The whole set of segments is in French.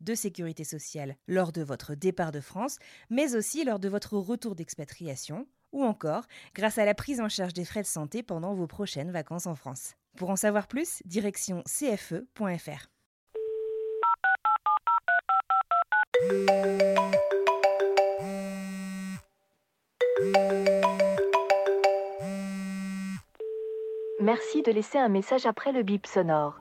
de sécurité sociale lors de votre départ de France, mais aussi lors de votre retour d'expatriation, ou encore grâce à la prise en charge des frais de santé pendant vos prochaines vacances en France. Pour en savoir plus, direction cfe.fr. Merci de laisser un message après le bip sonore.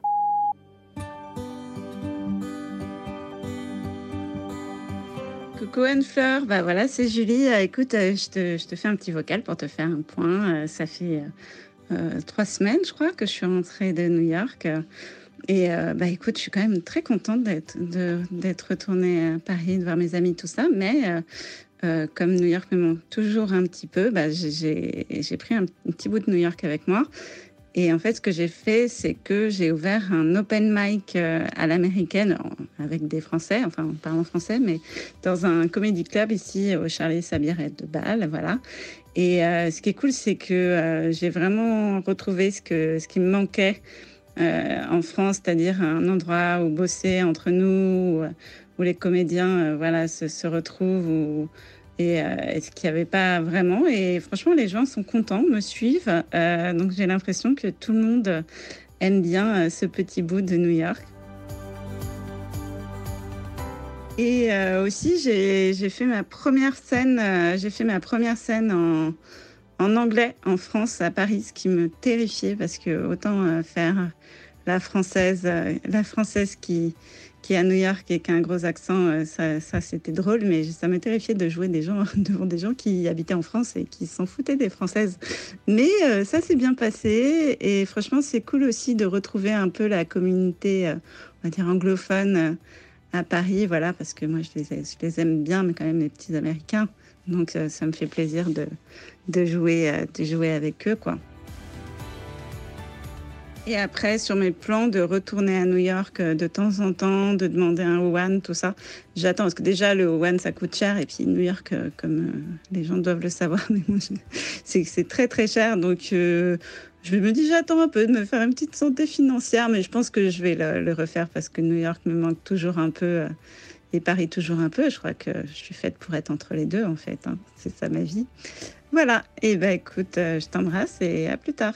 Coucou Anne-Fleur, bah voilà, c'est Julie. Euh, écoute, euh, je, te, je te fais un petit vocal pour te faire un point. Euh, ça fait trois semaines, je crois, que je suis rentrée de New York. Et bah écoute, je suis quand même très contente d'être d'être retournée à Paris, de voir mes amis, tout ça. Mais comme New York me manque toujours un petit peu, bah, j'ai- j'ai pris un, petit bout de New York avec moi. Et en fait, ce que j'ai fait, c'est que j'ai ouvert un open mic à l'américaine avec des Français, enfin en parlant français, mais dans un comedy club ici au Charlie Sabirette de Bâle, voilà. Et euh, ce qui est cool, c'est que euh, j'ai vraiment retrouvé ce, que, ce qui me manquait euh, en France, c'est-à-dire un endroit où bosser entre nous, où, les comédiens voilà, se, retrouvent, et, et ce qu'il n'y avait pas vraiment. Et franchement, les gens sont contents, me suivent. Donc j'ai l'impression que tout le monde aime bien ce petit bout de New York. Et euh, aussi, j'ai fait ma première scène, euh, j'ai fait ma première scène en, anglais en France, à Paris, ce qui me terrifiait parce que autant euh, faire la française, la française qui, est à New York et qui a un gros accent, ça, c'était drôle, mais ça me terrifiait de jouer devant des gens qui habitaient en France et qui s'en foutaient des Françaises. Mais ça s'est bien passé et franchement, c'est cool aussi de retrouver un peu la communauté, anglophone. À Paris, voilà, parce que moi je les, aime bien, mais quand même les petits Américains. Donc euh, ça me fait plaisir de, jouer, euh, de jouer avec eux, quoi. Et après, sur mes plans de retourner à New York euh, de temps en temps, de demander un one, tout ça, j'attends, parce que déjà le one ça coûte cher, et puis New York, comme les gens doivent le savoir, c'est très très cher, donc euh, je me dis j'attends un peu de me faire une petite santé financière, mais je pense que je vais le, refaire parce que New York me manque toujours un peu euh, et Paris toujours un peu. Je crois que je suis faite pour être entre les deux en fait. hein. C'est ça ma vie. Voilà. Et ben écoute, euh, je t'embrasse et à plus tard.